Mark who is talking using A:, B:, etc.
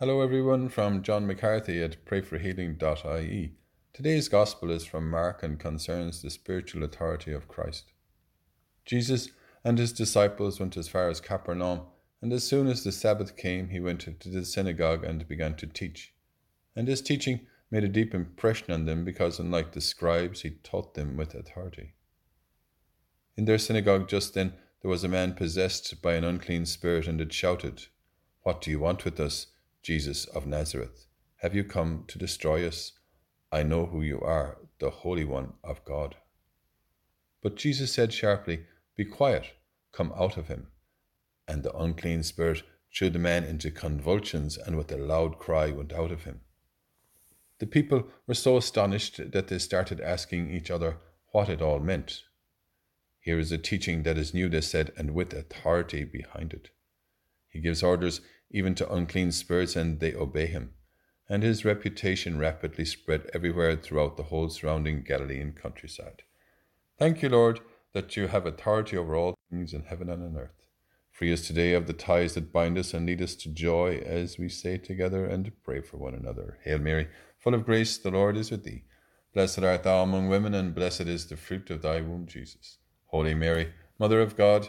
A: Hello, everyone, from John McCarthy at prayforhealing.ie. Today's Gospel is from Mark and concerns the spiritual authority of Christ. Jesus and his disciples went as far as Capernaum, and as soon as the Sabbath came, he went to the synagogue and began to teach. And his teaching made a deep impression on them because, unlike the scribes, he taught them with authority. In their synagogue just then, there was a man possessed by an unclean spirit, and it shouted, What do you want with us, Jesus of Nazareth? Have you come to destroy us? I know who you are, the Holy One of God. But Jesus said sharply, Be quiet, come out of him. And the unclean spirit threw the man into convulsions, and with a loud cry went out of him. The people were so astonished that they started asking each other what it all meant. Here is a teaching that is new, they said, and with authority behind it. He gives orders even to unclean spirits, and they obey him. And his reputation rapidly spread everywhere throughout the whole surrounding Galilean countryside. Thank you, Lord, that you have authority over all things in heaven and on earth. Free us today of the ties that bind us and lead us to joy as we say together and pray for one another. Hail Mary, full of grace, the Lord is with thee. Blessed art thou among women, and blessed is the fruit of thy womb, Jesus. Holy Mary, Mother of God,